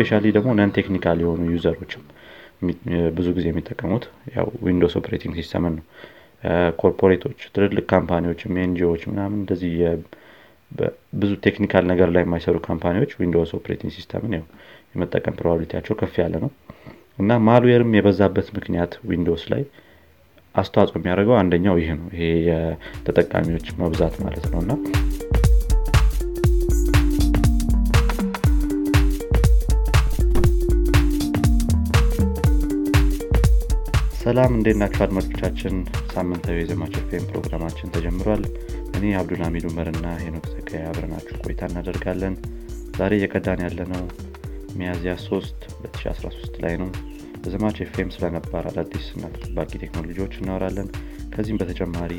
Specially ደግሞ non technical የሆኑ user ኦችም ብዙ ጊዜ የሚጠቀሙት ያው Windows operating system ን ነው። corporate ኦች ትልልቅ company ዎችም NGO ዎች ምናምን እንደዚህ ብዙ technical ነገር ላይ የማይሰሩ company ዎች Windows operating system ን ያው የመጠቀም probability ያቸው ከፍ ያለ ነው። እና malware ም የበዛበት ምክንያት Windows ላይ አስተዋጽኦ የሚያደርገው አንደኛው ይህ ነው። ይሄ የተጠቃሚዎች መብዛት ማለት ነው። እና ሰላም እንዴት ናቸው አድማጮቻችን? ሳምንታዊ የዘማች ፌም ፕሮግራማችን ተጀምሯል። እኔ አብዱልሚድ ኡመርና ሄኖክ ዘጋይ አብረናችሁ ቆይታ እናደርጋለን። ዛሬ እየቀዳን ያለነው ሚያዝያ 3 2013 ላይ ነው። በዘማች ኤፍኤም ስለነባር አዳዲስ እና ተጠባቂ ቴክኖሎጂዎች እናወራለን። ከዚህም በተጨማሪ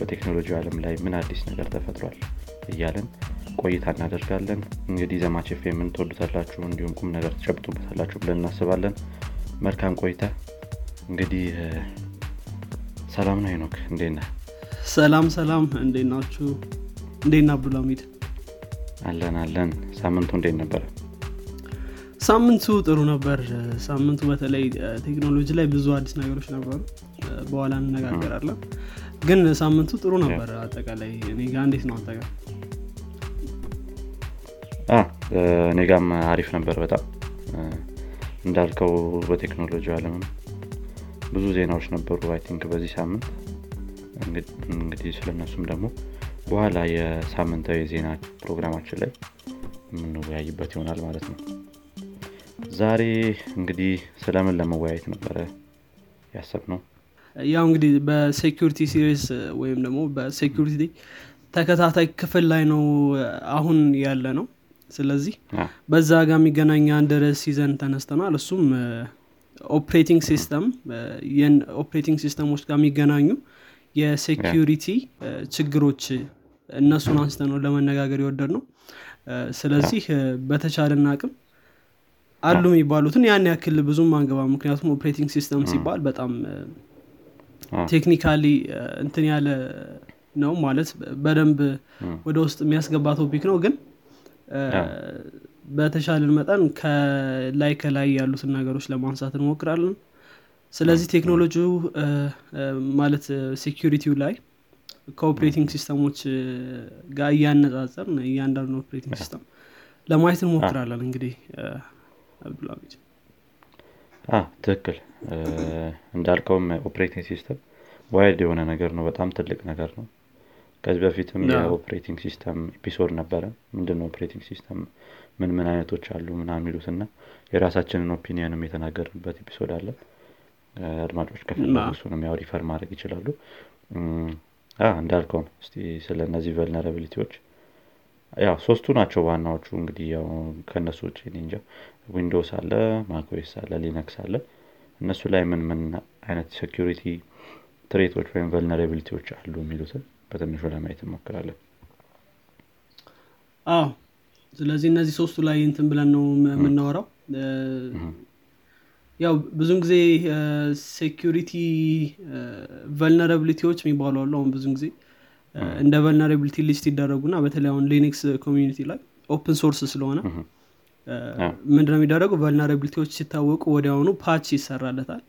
በቴክኖሎጂ ዓለም ላይ ምን አዲስ ነገር ተፈጥሯል እያለን ቆይታ እናደርጋለን። እንግዲህ ዘማች ኤፍኤምን ትወዱታላችሁ እንዲሁም ቁም ነገር ትጨብጡበታላችሁ ብለን እናስባለን። መልካም ቆይታ እንግዲህ ሰላም ነው ሄኖክ እንዴት ነህ? ሰላም ሰላም እንዴት ናችሁ? እንዴት አብዱልሚድ አለን አለን። ሳምንቱ እንዴት ነበረ ሳምንቱ ጥሩ ነበር። ሳምንቱ በተለይ ቴክኖሎጂ ላይ ብዙ አዲስ ነገሮች ነበሩ። በኋላ እንነጋገራለን። ግን ሳምንቱ ጥሩ ነበር። አጠቃላይ እኔ ጋ እንዴት ነው ጋር እኔ ጋም አሪፍ ነበር በጣም። እንዳልከው በቴክኖሎጂ አለምም ብዙ ዜናዎች ነበሩ I think በዚህ ሳምንት። እንግዲህ ስለነሱም ደግሞ በኋላ የሳምንታዊ ዜና ፕሮግራማችን ላይ የምንወያይበት ይሆናል ማለት ነው። ዛሬ እንግዲህ ስለምን ለመወያየት ነበረ ያሰብነው ያው እንግዲህ በ security series ወይም ደግሞ በ security ተከታታይ ክፍል ላይ ነው አሁን ያለነው ስለዚህ በዛ ጋር የሚገናኝ አንድ ርዕስ ይዘን ተነስተናል። እሱም operating system operating system ኦች ጋር የሚገናኙ የ security ችግሮች እነሱን አንስተን ነው ለመነጋገር የወደድነው ስለዚህ በተቻለን አቅም አሉ የሚባሉትን ያን ያክል ብዙም አንገባ ምክንያቱም operating system ሲባል በጣም technically እንትን ያለ ነው ማለት በደንብ ወደ ውስጥ የሚያስገባ topic ነው። ግን በተቻለን መጠን ከላይ ከላይ ያሉትን ነገሮች ለማንሳት እንሞክራለን። ስለዚህ ቴክኖሎጂው ማለት security ው ላይ ከ operating system ኦች ጋር እያነጻጸርን እያንዳንዱ operating system ለማየት እንሞክራለን እንግዲህ አብዱልሃሚድ ትክክል። እንዳልከውም operating system wide የሆነ ነገር ነው። በጣም ትልቅ ነገር ነው ከዚህ በፊትም የ operating system episode ነበረ። ምንድነው operating system? ምን ምን አይነቶች አሉ ምናምን የሚሉት እና የራሳችንን opinion ም የተናገርንበት episode አለ። አድማጮች ከፈለጉ እሱንም ያው refer ማድረግ ይችላሉ። እንዳልከው ነው እስቲ ስለ እነዚህ vulnerability ዎች። ያው ሶስቱ ናቸው ዋናዎቹ እንግዲህ ያው ከእነሱ ውጭ እንጃ። Windows አለ macOS አለ Linux አለ። እነሱ ላይ ምን ምን አይነት security threat ኦች ወይም vulnerability ዎች አሉ የሚሉትን በትንሹ ለማየት እንሞክራለን። አዎ። ስለዚህ እነዚህ ሶስቱ ላይ እንትን ብለን ነው የምናወራው ያው ብዙን ጊዜ security vulnerability ዎች የሚባሉ አሉ አሁን ብዙን ጊዜ እንደ vulnerability list ይደረጉና በተለይ አሁን Linux community ላይ open source ስለሆነ ምንድነው የሚደረጉ vulnerability ዎች ሲታወቁ ወዲያውኑ patch ይሰራለታል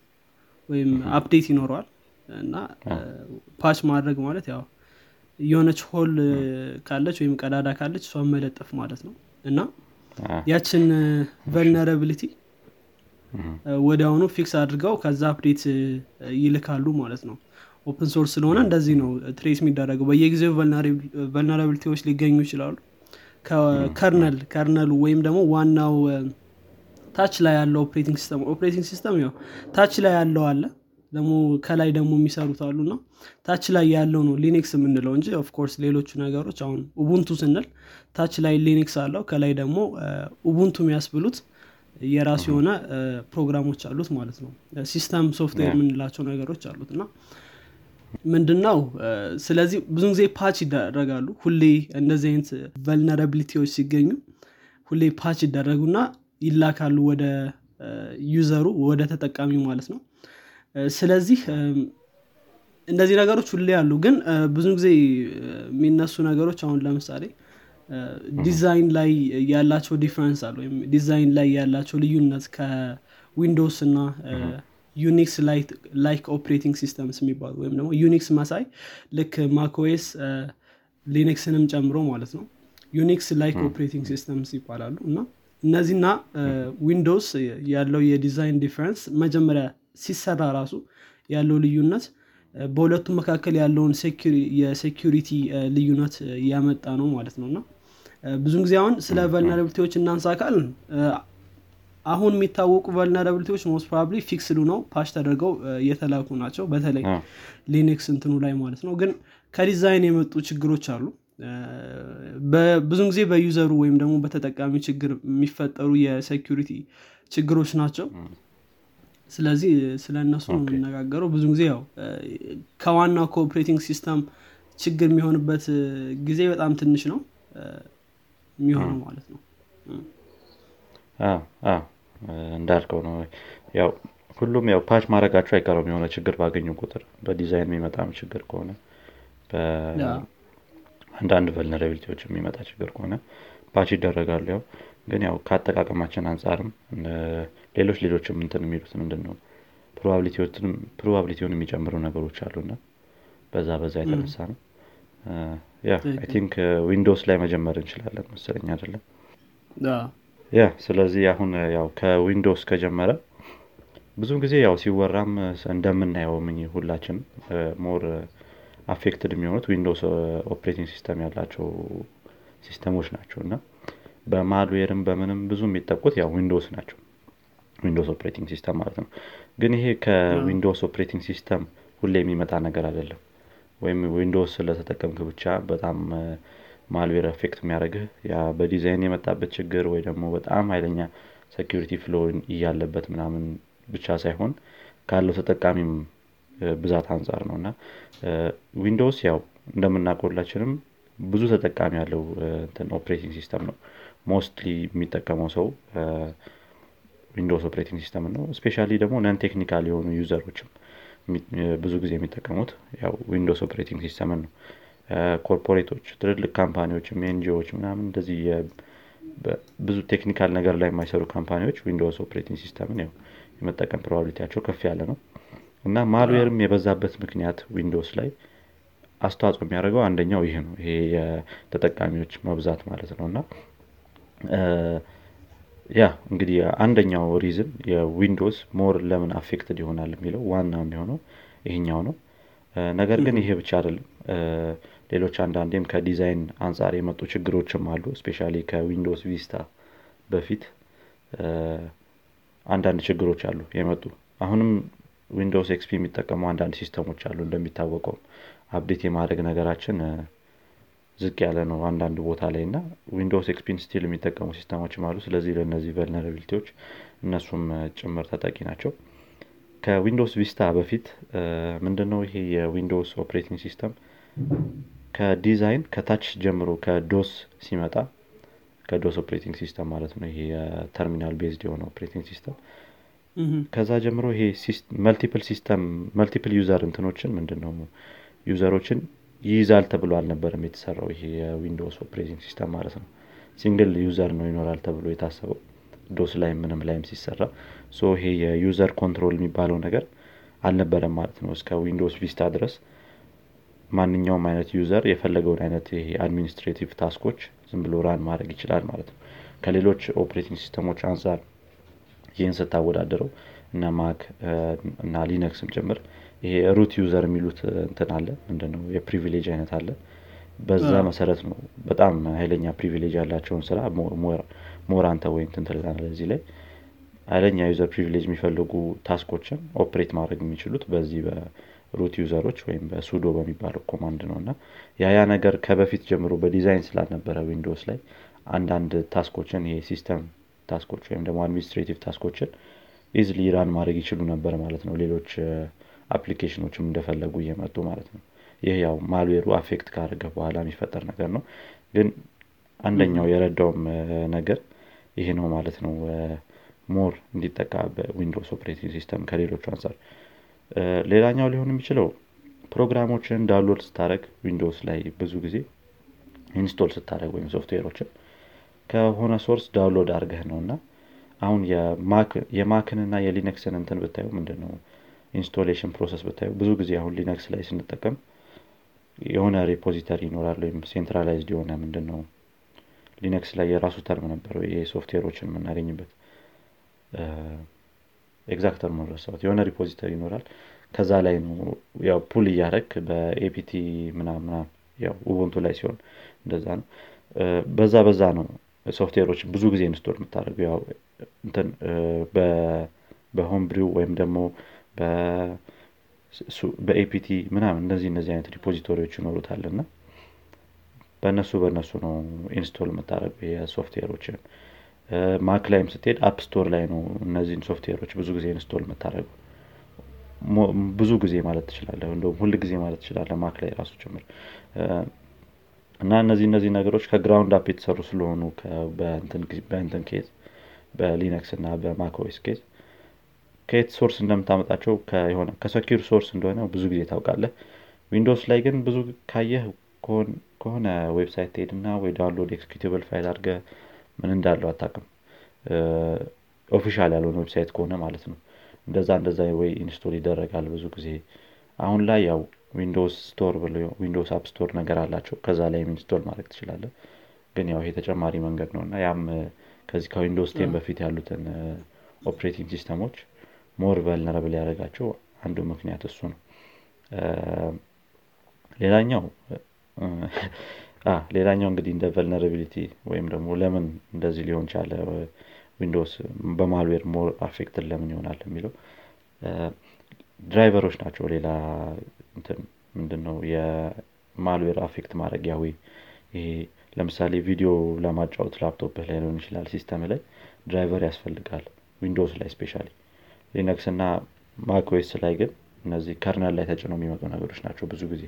ወይም update ይኖረዋል እና patch ማድረግ ማለት ያው የሆነች hole ካለች ወይም ቀዳዳ ካለች እሷን መለጠፍ ማለት ነው። እና ያችን vulnerability ወዲያውኑ fix አድርገው ከዛ update ይልካሉ ማለት ነው። open source ስለሆነ እንደዚህ ነው trace የሚደረገው። በየጊዜው vulnerability ዎች ሊገኙ ይችላሉ። ከ kernel kernel ኡ ወይም ደግሞ ዋናው ታች ላይ ያለው operating system operating system ያው ታች ላይ ያለው አለ ደግሞ ከላይ ደግሞ የሚሰሩት አሉ እና ታች ላይ ያለው ነው Linux የምንለው እንጂ of course ሌሎቹ ነገሮች አሁን Ubuntu ስንል ታች ላይ Linux አለው ከላይ ደግሞ Ubuntu የሚያስብሉት የራሱ የሆነ ፕሮግራሞች አሉት ማለት ነው። system software የምንላቸው ነገሮች አሉት እና ምንድነው? ስለዚህ ብዙ ጊዜ patch ይደረጋሉ። ሁሌ እንደዚህ አይነት vulnerability ዎች ሲገኙ ሁሌ patch ይደረጉና ይላካሉ ወደ user ኡ ወደ ተጠቃሚው ማለት ነው ስለዚህ እነዚህ ነገሮች ሁሌ ያሉ ግን ብዙ ጊዜ የሚነሱ ነገሮች አሁን ለምሳሌ ዲዛይን ላይ ያላቸው difference አለ ወይም ዲዛይን ላይ ያላቸው ልዩነት ከ Windows እና Unix like operating systems የሚባሉ ወይም ደግሞ Unix መሳይ ልክ macOS Linux ንም ጨምሮ ማለት ነው። Unix like operating systems ይባላሉ። እና እነዚህና Windows ያለው የ design difference መጀመሪያ ሲሰራ ራሱ ያለው ልዩነት በሁለቱም መካከል ያለውን የ security ልዩነት ያመጣ ነው ማለት ነው። እና ብዙ ጊዜ አሁን ስለ vulnerability ዎች እናንሳ ካልን አሁን የሚታወቁ vulnerability ዎች most probably fixed ነው patch ተደርገው የተላኩ ናቸው። በተለይ Linux እንትኑ ላይ ማለት ነው። ግን ከዲዛይን የመጡ ችግሮች አሉ። ብዙን ጊዜ በ user ኡ ወይም ደግሞ በተጠቃሚ ችግር የሚፈጠሩ የ security ችግሮች ናቸው ስለዚህ ስለ እነሱ ነው የምንነጋገረው ብዙ ጊዜ ያው ከዋናው ከ operating system ችግር የሚሆንበት ጊዜ በጣም ትንሽ ነው። የሚሆነው ማለት ነው። እንዳልከው ነው። ያው ሁሉም ያው patch ማድረጋቸው አይቀረም የሆነ ችግር ባገኙ ቁጥር በዲዛይን የሚመጣም ችግር ከሆነ አንዳንድ vulnerability ዎች የሚመጣ ችግር ከሆነ patch ይደረጋሉ ያው ግን ያው ከአጠቃቀማችን አንጻርም ሌሎች ሌሎችም እንትን የሚሉት ምንድን ነው probability ውን የሚጨምሩ ነገሮች አሉና በዛ በዛ የተነሳ ነው። Yeah I think Windows ላይ መጀመር እንችላለን መሰለኝ አይደለም yeah ስለዚህ አሁን ያው ከ Windows ከጀመረ ብዙ ጊዜ ያው ሲወራም እንደምናየው ምን ሁላችን more affected የሚሆኑት Windows operating system ያላቸው system ኦች ናቸው እና በ malware ም በምንም ብዙ የሚጠቁት ያው Windows ናቸው Windows operating system ማለት ነው። ግን ይሄ ከ Windows operating system ሁሌ የሚመጣ ነገር አይደለም። ወይም Windows ስለተጠቀምክ ብቻ በጣም malware affect የሚያደርግህ ያ በዲዛይን የመጣበት ችግር ወይ ደግሞ በጣም ኃይለኛ security flaw እያለበት ምናምን ብቻ ሳይሆን ካለው ተጠቃሚም ብዛት አንጻር ነው። እና Windows ያው እንደምናውቀው ሁላችንም ብዙ ተጠቃሚ ያለው operating system ነው። Mostly የሚጠቀመው ሰው Windows operating system ነው። Specially ደግሞ non-technical የሆኑ user ኦችም ብዙ ጊዜ የሚጠቀሙት ያው Windows operating system ን ነው። Corporate ኦች ትልልቅ company ዎችም NGO ዎች ምናምን እንደዚህ ብዙ technical ነገር ላይ የማይሰሩ company ዎች Windows operating system ን ያው የመጠቀም probability ያቸው ከፍ ያለ ነው። እና malware ም የበዛበት ምክንያት Windows ላይ አስተዋጽኦ የሚያደርገው አንደኛው ይህ ነው። ይሄ የተጠቃሚዎች መብዛት ማለት ነው። እና ያ እንግዲህ አንደኛው reason የ Windows more ለምን affected ይሆናል የሚለው ዋና የሚሆነው ይሄኛው ነው። ነገር ግን ይሄ ብቻ አይደለም። ሌሎች አንዳንዴም ከዲዛይን አንጻር የመጡ ችግሮችም አሉ። Specia- ከ Windows Vista በፊት አንዳንድ ችግሮች አሉ የመጡ። አሁንም Windows XP የሚጠቀሙ አንዳንድ system ኦች አሉ እንደሚታወቀው። Update የማድረግ ነገራችን ዝቅ ያለ ነው አንዳንድ ቦታ ላይ እና Windows XP ን still የሚጠቀሙ system ኦችም አሉ። ስለዚህ ለእነዚህ vulnerability ዎች እነሱም ጭምር ተጠቂ ናቸው። ከ Windows Vista በፊት ምንድነው ይሄ የ Windows operating system ከዲዛይን ከታች ጀምሮ ከ DOS ሲመጣ ከ DOS operating system ማለት ነው ይሄ የ terminal based የሆነ operating system ከዛ ጀምሮ ይሄ multiple system multiple user እንትኖችን ምንድን ነው user ኦችን ይይዛል ተብሎ አልነበረም የተሰራው ይሄ የ Windows operating system ማለት ነው። Single user ነው ይኖራል ተብሎ የታሰበው። DOS ላይ ምንም ላይም ሲሰራ so ይሄ የ user control የሚባለው ነገር አልነበረም ማለት ነው እስከ Windows Vista ድረስ። ማንኛውም አይነት user የፈለገውን አይነት ይሄ administrative task ኦች ዝም ብሎ run ማድረግ ይችላል ማለት ነው። ከሌሎች operating system ኦች አንጻር ይህን ስታወዳደረው እና Mac እና Linux ም ጭምር ይሄ root user የሚሉት እንትን አለ ምንድነው የ privilege አይነት አለ። በዛ መሰረት ነው በጣም ኃይለኛ privilege ያላቸውን ስራ ሞራንተ ወይ እንትን ትልላለ እዚህ ላይ። ኃይለኛ user privilege የሚፈልጉ task ኦችን operate ማድረግ የሚችሉት በዚህ በ root user ኦች ወይም በ sudo በሚባለው command ነው። እና ያ ያ ነገር ከበፊት ጀምሮ በዲዛይን ስላልነበረ Windows ላይ አንዳንድ task ኦችን ይሄ system task ኦች ወይም ደግሞ administrative task ኦችን easily run ማድረግ ይችሉ ነበር ማለት ነው። ሌሎች application ኦችም እንደፈለጉ እየመጡ ማለት ነው። ይህ ያው malware ኡ affect ካደረገ በኋላ የሚፈጠር ነገር ነው። ግን አንደኛው የረዳውም ነገር ይሄ ነው ማለት ነው። More እንዲጠቃ በ Windows operating system ከሌሎቹ አንጻር ሌላኛው ሊሆን የሚችለው ፕሮግራሞችን download ስታደርግ Windows ላይ ብዙ ጊዜ install ስታደርግ ወይም ሶፍትዌሮችን ከሆነ source download አድርገህ ነው እና አሁን የማክን እና የሊነክስን እንትን ብታዩ ምንድን ነው installation process ብታዩ ብዙ ጊዜ አሁን Linux ላይ ስንጠቀም የሆነ repository ይኖራል ወይም centralized የሆነ ምንድን ነው Linux ላይ የራሱ term ነበረው ይሄ ሶፍትዌሮችን የምናገኝበት exact term ረሳሁት። የሆነ repository ይኖራል። ከዛ ላይ ነው ያው pull እያደረግን በ apt ምናምን ያው Ubuntu ላይ ሲሆን እንደዛ ነው። በዛ በዛ ነው ሶፍትዌሮች ብዙ ጊዜ install የምታደርገው። ያው እንትን በ Homebrew ወይም ደግሞ በ apt ምናምን እነዚህ እነዚህ አይነት repository ዎች ይኖሩታል እና በእነሱ በእነሱ ነው install የምታደረገው የሶፍትዌሮችን። Mac ላይም ስትሄድ App Store ላይ ነው እነዚህን ሶፍትዌሮች ብዙ ጊዜ install የምታደረገው ብዙ ጊዜ ማለት ትችላለህ እንደውም ሁል ጊዜ ማለት ትችላለህ Mac ላይ ራሱ ጭምር። እና እነዚህ እነዚህ ነገሮች ከ ground up የተሰሩ ስለሆኑ በእንትን case በ Linux እና በ macOS case ከየት source እንደምታመጣቸው የሆነ ከ secure source እንደሆነ ብዙ ጊዜ ታውቃለህ። Windows ላይ ግን ብዙ ካየህ ከሆነ website ትሄድና ወይ download executable file አድርገህ ምን እንዳለው አታቅም official ያልሆነ website ከሆነ ማለት ነው። እንደዛ እንደዛ ወይ install ይደረጋል ብዙ ጊዜ። አሁን ላይ ያው Windows Store ብሎ Windows App Store ነገር አላቸው። ከዛ ላይ install ማድረግ ትችላለህ ግን ያው ይሄ ተጨማሪ መንገድ ነው እና ያም ከዚህ ከ Windows 10 በፊት ያሉትን operating system ኦች more vulnerable ያደረጋቸው አንዱ ምክንያት እሱ ነው። ሌላኛው ሌላኛው እንግዲህ እንደ vulnerability ወይም ደግሞ ለምን እንደዚህ ሊሆን ቻለ? Windows በ malware more affected ለምን ይሆናል የሚለው driver ኦች ናቸው። ሌላ ምንድነው? የ malware affect ማድረግ ያዊ ይሄ ለምሳሌ ቪዲዮ ለማጫወት ላፕቶፕህ ላይ ሊሆን ይችላል system ላይ driver ያስፈልጋል Windows ላይ specially Linux እና macOS ላይ ግን እነዚህ kernel ላይ ተጭነው የሚመጡ ነገሮች ናቸው ብዙ ጊዜ።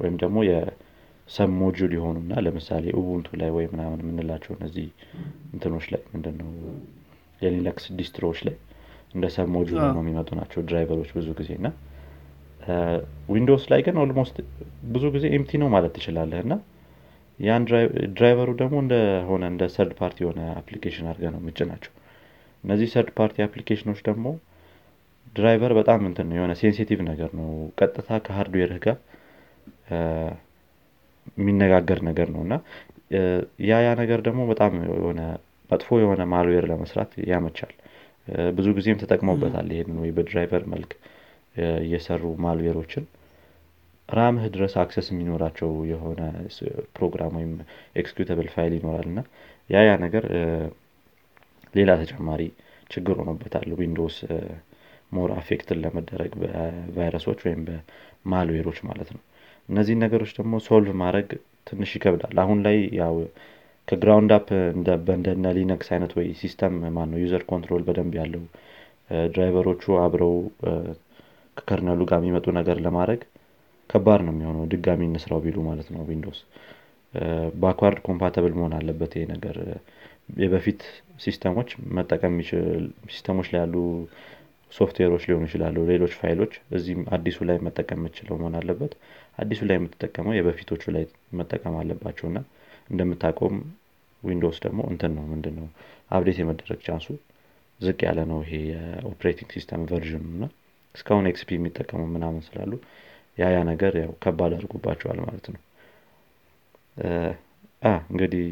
ወይም ደግሞ የ submodule የሆኑና ለምሳሌ Ubuntu ላይ ወይ ምናምን የምንላቸው እነዚህ እንትኖች ላይ ምንድነው? የ Linux distro ዎች ላይ እንደ submodule ነው የሚመጡ ናቸው driver ኦች ብዙ ጊዜ እና Windows ላይ ግን almost ብዙ ጊዜ empty ነው ማለት ትችላለህ። እና ያን driver ኡ ደግሞ እንደሆነ እንደ third party የሆነ application አድርገህ ነው ምትጭናቸው እነዚህ third party application ኦች ደግሞ driver በጣም እንትን ነው የሆነ sensitive ነገር ነው። ቀጥታ ከ hardware ህ ጋር የሚነጋገር ነገር ነው። እና ያ ያ ነገር ደግሞ በጣም የሆነ መጥፎ የሆነ malware ለመስራት ያመቻል። ብዙ ጊዜም ተጠቅመውበታል ይሄንን ወይ በ driver መልክ እየሰሩ malware ኦችን። RAM ህ ድረስ access የሚኖራቸው የሆነ ፕሮግራም ወይም executable file ይኖራል። እና ያ ያ ነገር ሌላ ተጨማሪ ችግር ሆኖበታል። Windows more affected ለመደረግ በቫይረሶች ወይም በ malware ኦች ማለት ነው። እነዚህን ነገሮች ደግሞ solve ማድረግ ትንሽ ይከብዳል። አሁን ላይ ያው ከ ground up እንደነ Linux አይነት ወይ system ማን ነው user control በደንብ ያለው driver ኦቹ አብረው ከ kernel ኡ ጋር የሚመጡ ነገር ለማድረግ ከባድ ነው የሚሆነው። ድጋሚ እንስራው ቢሉ ማለት ነው Windows። backward compatible መሆን አለበት ይሄ ነገር። የበፊት system ኦች መጠቀም system ኦች ላይ ያሉ ሶፍትዌሮች ሊሆኑ ይችላሉ ሌሎች ፋይሎች እዚህም አዲሱ ላይ መጠቀም የምችለው መሆን አለበት። አዲሱ ላይ የምትጠቀመው የበፊቶቹ ላይ መጠቀም አለባቸው እና እንደምታውቀውም Windows ደግሞ እንትን ነው ምንድን ነው update የመደረግ chance ኡ ዝቅ ያለ ነው። ይሄ የ operating system version እና እስካሁን XP የሚጠቀሙ ምናምን ስላሉ ያ ያ ነገር ያው ከባድ አድርጎባቸዋል ማለት ነው። እንግዲህ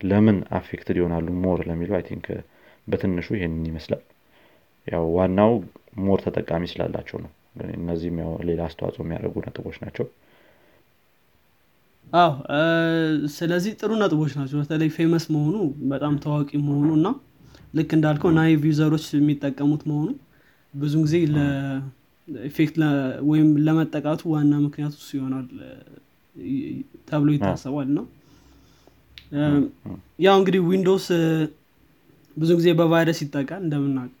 ለምን affected ይሆናሉ more ለሚለው I think በትንሹ ይሄንን ይመስላል ያው ዋናው more ተጠቃሚ ስላላቸው ነው። እነዚህም ያው ሌላ አስተዋጽኦ የሚያደርጉ ነጥቦች ናቸው። አዎ ስለዚህ ጥሩ ነጥቦች ናቸው። በተለይ famous መሆኑ በጣም ታዋቂ መሆኑ እና ልክ እንዳልከው naive user ኦች የሚጠቀሙት መሆኑ ብዙ ጊዜ affect ወይም ለመጠቃቱ ዋና ምክንያቱ ይሆናል ተብሎ ይታሰባል እና ያው እንግዲህ Windows ብዙ ጊዜ በቫይረስ ይጠቃል እንደምናውቅ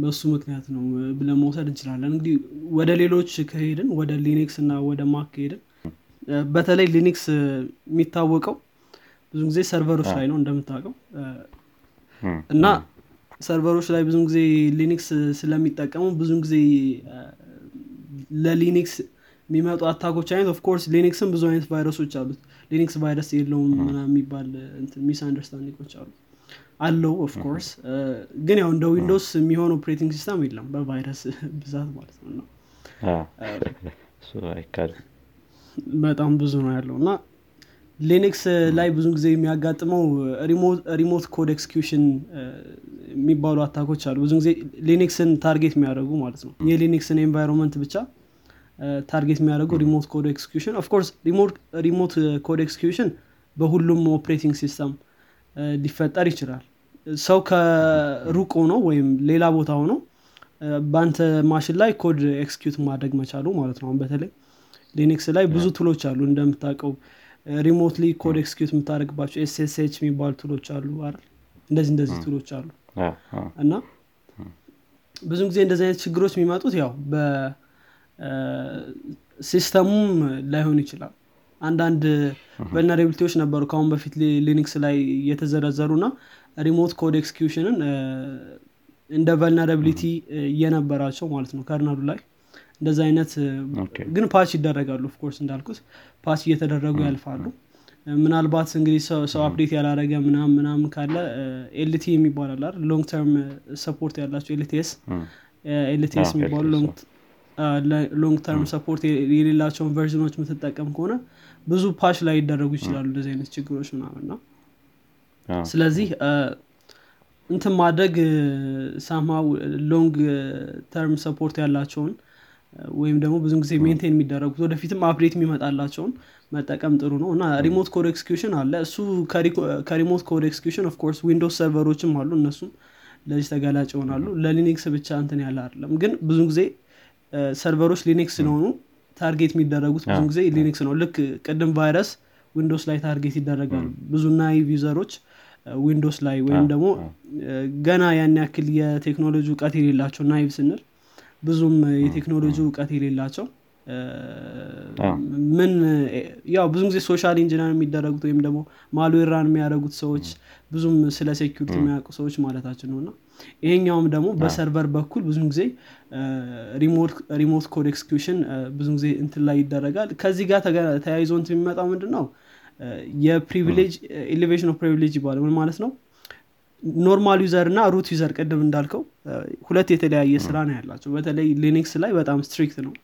በሱ ምክንያት ነው ብለን መውሰድ እንችላለን። እንግዲህ ወደ ሌሎች ከሄድን ወደ Linux እና ወደ Mac ከሄድን በተለይ Linux የሚታወቀው ብዙ ጊዜ server ኦች ላይ ነው እንደምታውቀው። እና server ኦች ላይ ብዙ ጊዜ Linux ስለሚጠቀሙ ብዙ ጊዜ ለ Linux የሚመጡ attack ኦች አይነት of course Linux ም ብዙ አይነት ቫይረሶች አሉት። Linux ቫይረስ የለውም የሚባል misunderstanding ኦች አሉ አለው of course ግን ያው እንደ Windows የሚሆን operating system የለም በቫይረስ ብዛት ማለት ነው። በጣም ብዙ ነው ያለው። እና Linux ላይ ብዙ ጊዜ የሚያጋጥመው remote code execution የሚባሉ attack ኦች አሉ። ብዙ ጊዜ Linux ን target የሚያደርጉ ማለት ነው። የ Linux ን environment ብቻ target የሚያደርጉ remote code execution of course remote code execution በሁሉም operating system ሊፈጠር ይችላል ሰው ከሩቅ ሆኖ ወይም ሌላ ቦታ ሆኖ በአንተ ማሽን ላይ code execute ማድረግ መቻሉ ማለት ነው። በተለይ Linux ላይ ብዙ tool ኦች አሉ እንደምታውቀው። remotely code execute የምታደርግባቸው SSH የሚባሉ tool ኦች አሉ አይደል? እንደዚህ እንደዚህ tool ኦች አሉ። እና ብዙ ጊዜ እንደዚህ አይነት ችግሮች የሚመጡት ያው በ system ኡም ላይሆን ይችላል። አንዳንድ vulnerability ዎች ነበሩ ከአሁን በፊት Linux ላይ የተዘረዘሩ እና remote code execution ን እንደ vulnerability እየነበራቸው ማለት ነው kernel ኡ ላይ። እንደዚ አይነት ግን patch ይደረጋሉ of course እንዳልኩት። patch እየተደረጉ ያልፋሉ። ምናልባት እንግዲህ ሰው update ያላረገ ምናም ምናምን ካለ LT የሚባል አለ long term support ያላቸው LTS LTS የሚባሉ long term support የሌላቸውን version ኦች የምትጠቀም ከሆነ ብዙ patch ላይ ይደረጉ ይችላሉ እንደዚህ አይነት ችግሮች ምናምን ነው ስለዚህ እንትን ማድረግ somehow long term support ያላቸውን ወይም ደግሞ ብዙ ጊዜ maintain የሚደረጉት ወደፊትም update የሚመጣላቸውን መጠቀም ጥሩ ነው። እና remote code execution አለ። እሱ ከ remote code execution of course Windows server ኦችም አሉ። እነሱም ለዚህ ተጋላጭ ይሆናሉ። ለ Linux ብቻ እንትን ያለ አይደለም። ግን ብዙ ጊዜ server ኦች Linux ስለሆኑ target የሚደረጉት ብዙ ጊዜ Linux ነው። ልክ ቅድም ቫይረስ Windows ላይ target ይደረጋሉ ብዙ naive user ኦች Windows ላይ ወይም ደግሞ ገና ያን ያክል የቴክኖሎጂ እውቀት የሌላቸው naive ስንል ብዙም የቴክኖሎጂ እውቀት የሌላቸው ምን ያው ብዙ ጊዜ social engineer የሚደረጉት ወይም ደግሞ malware ራን የሚያደርጉት ሰዎች ብዙም ስለ security የሚያውቁ ሰዎች ማለታችን ነው። እና ይሄኛውም ደግሞ በ server በኩል ብዙ ጊዜ remote code execution ብዙ ጊዜ እንትን ላይ ይደረጋል። ከዚህ ጋር ተያይዞ እንትን የሚመጣው ምንድን ነው የ privilege elevation of privilege ይባላል ምን ማለት ነው? normal user እና root user ቅድም እንዳልከው ሁለት የተለያየ ስራ ነው ያላቸው። በተለይ Linux ላይ በጣም strict ነው።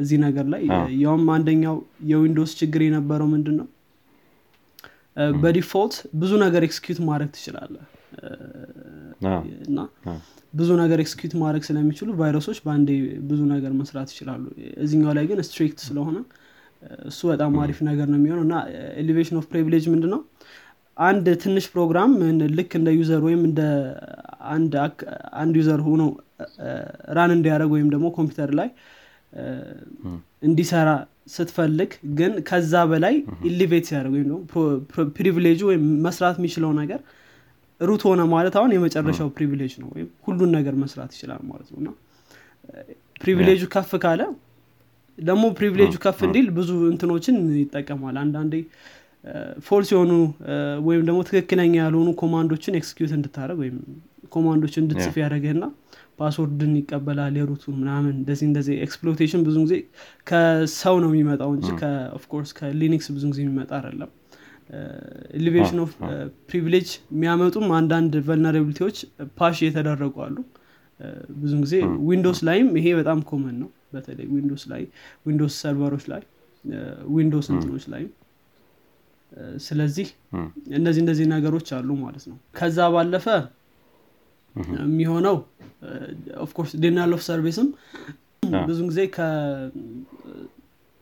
እዚህ ነገር ላይ ያውም አንደኛው የዊንዶውስ ችግር የነበረው ምንድን ነው በ default ብዙ ነገር execute ማድረግ ትችላለ እና ብዙ ነገር execute ማድረግ ስለሚችሉ ቫይረሶች በአንዴ ብዙ ነገር መስራት ይችላሉ። እዚኛው ላይ ግን strict ስለሆነ እሱ በጣም አሪፍ ነገር ነው የሚሆነው እና elevation of privilege ምንድን ነው አንድ ትንሽ ፕሮግራም ልክ እንደ user ወይም እንደ አንድ user ሆኖ run እንዲያደርግ ወይም ደግሞ ኮምፒውተር ላይ እንዲሰራ ስትፈልግ ግን ከዛ በላይ elevate ሲያደርግ ወይም ደግሞ privilege ኡ ወይም መስራት የሚችለው ነገር root ሆነ ማለት አሁን የመጨረሻው privilege ነው ወይም ሁሉን ነገር መስራት ይችላል ማለት ነው እና privilege ኡ ከፍ ካለ ደግሞ privilege ኡ ከፍ እንዲል ብዙ እንትኖችን ይጠቀማል። አንዳንዴ false የሆኑ ወይም ደግሞ ትክክለኛ ያልሆኑ command ኦችን execute እንድታደርግ ወይም command ኦችን እንድትጽፍ ያደርግና password ን ይቀበላል የ root ኡን ምናምን እንደዚህ እንደዚህ exploitation ብዙ ጊዜ ከሰው ነው የሚመጣው እንጂ of course ከሊኒክስ ብዙ ጊዜ የሚመጣ አይደለም። elevation of privilege የሚያመጡም አንዳንድ vulnerability ዎች patch የተደረጉ አሉ ብዙ ጊዜ ዊንዶውስ ላይም ይሄ በጣም common ነው። በተለይ ዊንዶውስ ላይ ዊንዶውስ server ኦች ላይ ዊንዶውስ እንትኖች ላይም ስለዚህ እነዚህ እነዚህ ነገሮች አሉ ማለት ነው። ከዛ ባለፈ የሚሆነው of course denial of service ም ብዙ ጊዜ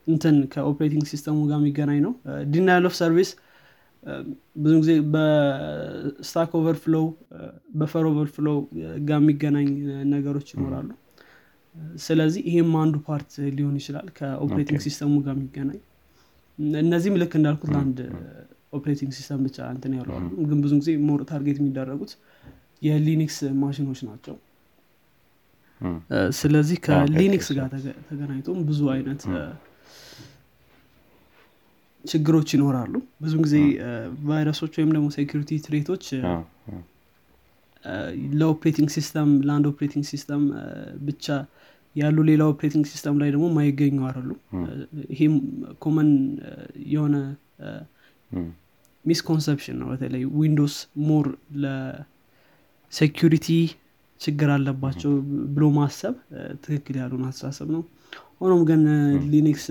እንትን ከ operating system ኡ ጋር የሚገናኝ ነው። denial of service ብዙ ጊዜ በ stack overflow buffer overflow ጋር የሚገናኝ ነገሮች ይኖራሉ። ስለዚህ ይሄም አንዱ part ሊሆን ይችላል ከ operating system ኡ ጋር የሚገናኝ። እነዚህም ልክ እንዳልኩት ለአንድ operating system ብቻ እንትን ይላሉ ግን ብዙ ጊዜ more target የሚደረጉት የሊኒክስ ማሽኖች ናቸው። ስለዚህ ከሊኒክስ ጋር ተገናኝቶም ብዙ አይነት ችግሮች ይኖራሉ። ብዙ ጊዜ ቫይረሶች ወይም ደግሞ security threat ኦች ለ operating system ለአንድ operating system ብቻ ያሉ ሌላ operating system ላይ ደግሞ ማይገኙ አይደሉ ይሄም common የሆነ misconception ነው። በተለይ ዊንዶስ more ለ security ችግር አለባቸው ብሎ ማሰብ ትክክል ያልሆነ አስተሳሰብ ነው። ሆኖም ግን ሊኒክስ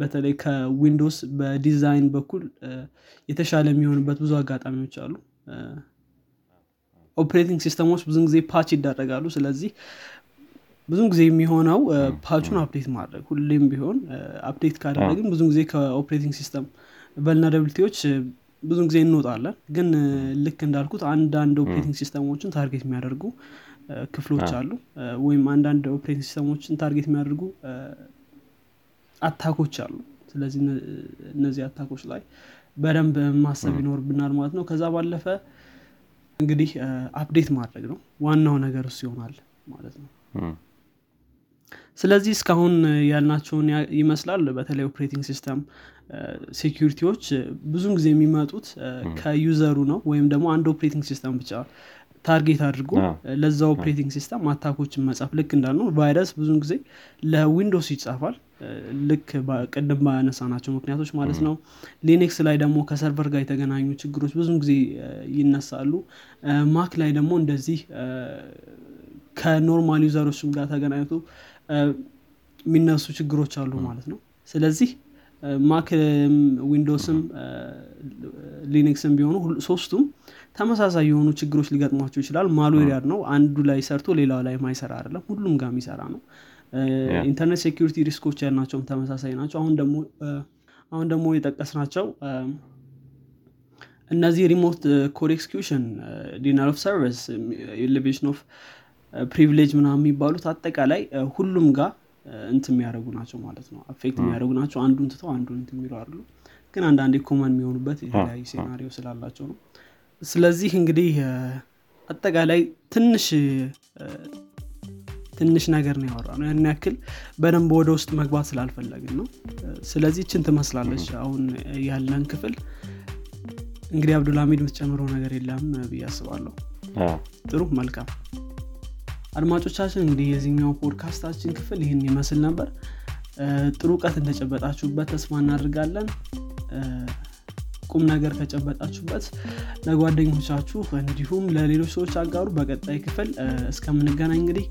በተለይ ከዊንዶስ በዲዛይን በኩል የተሻለ የሚሆንበት ብዙ አጋጣሚዎች አሉ operating system ኦች ብዙ ጊዜ patch ይደረጋሉ ስለዚህ ብዙ ጊዜ የሚሆነው patch ኡን update ማድረግ ሁሌም ቢሆን update ካደረግን ብዙ ጊዜ ከ operating system vulnerability ዎች ብዙ ጊዜ እንወጣለን። ግን ልክ እንዳልኩት አንዳንድ operating system ኦችን target የሚያደርጉ ክፍሎች አሉ። ወይም አንዳንድ operating system ኦችን target የሚያደርጉ attack ኦች አሉ። ስለዚህ እነዚህ attack ኦች ላይ በደንብ ማሰብ ይኖርብናል ማለት ነው። ከዛ ባለፈ እንግዲህ update ማድረግ ነው። ዋናው ነገር እሱ ይሆናል ማለት ነው። ስለዚህ እስካሁን ያልናቸውን ይመስላል። በተለይ operating system security ዎች ብዙን ጊዜ የሚመጡት ከ user ኡ ነው ወይም ደግሞ አንድ operating system ብቻ target አድርጎ ለዛ operating system attack ኦችን መጻፍ ልክ እንዳልነው ቫይረስ ብዙን ጊዜ ለዊንዶስ ይጻፋል። ልክ ቅድም ባነሳናቸው ምክንያቶች ማለት ነው። ሊኒክስ ላይ ደግሞ ከ server ጋር የተገናኙ ችግሮች ብዙን ጊዜ ይነሳሉ። ማክ ላይ ደግሞ እንደዚህ ከ normal user ኦችም ጋር ተገናኝቶ የሚነሱ ችግሮች አሉ ማለት ነው። ስለዚህ ማክ ዊንዶስም ሊኒክስም ቢሆኑ ሶስቱም ተመሳሳይ የሆኑ ችግሮች ሊገጥሟቸው ይችላል። malware ያው ነው። አንዱ ላይ ሰርቶ ሌላው ላይ ማይሰራ አይደለም። ሁሉም ጋር የሚሰራ ነው። ኢንተርኔት security risk ኦች ያልናቸውም ተመሳሳይ ናቸው። አሁን ደግሞ አሁን ደግሞ የጠቀስናቸው እነዚህ remote code execution denial of service elevation of privilege ምናምን የሚባሉት አጠቃላይ ሁሉም ጋር እንት የሚያደርጉ ናቸው ማለት ነው። affect የሚያደርጉ ናቸው። አንዱን ትተው አንዱን እንት የሚሉ አሉ ግን አንዳንዴ common የሚሆኑበት የተለያዩ scenario ስላላቸው ነው ስለዚህ እንግዲህ አጠቃላይ ትንሽ ትንሽ ነገር ነው ያወራ ነው ያን ያክል በደንብ ወደ ውስጥ መግባት ስላልፈለግን ነው። ስለዚህ ችን ትመስላለች አሁን ያለን ክፍል። እንግዲህ አብዱልሚድ የምትጨምረው ነገር የለም ብዬ አስባለሁ። ጥሩ መልካም። አድማጮቻችን እንግዲህ የዚህኛው ፖድካስታችን ክፍል ይህን ይመስል ነበር። ጥሩ እውቀት እንደጨበጣችሁበት ተስፋ እናደርጋለን ቁም ነገር ከጨበጣችሁበት ለጓደኞቻችሁ እንዲሁም ለሌሎች ሰዎች አጋሩ። በቀጣይ ክፍል እስከምንገናኝ እንግዲህ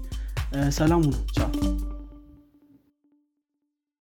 ሰላሙ ነው ቻው